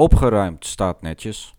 Opgeruimd staat netjes.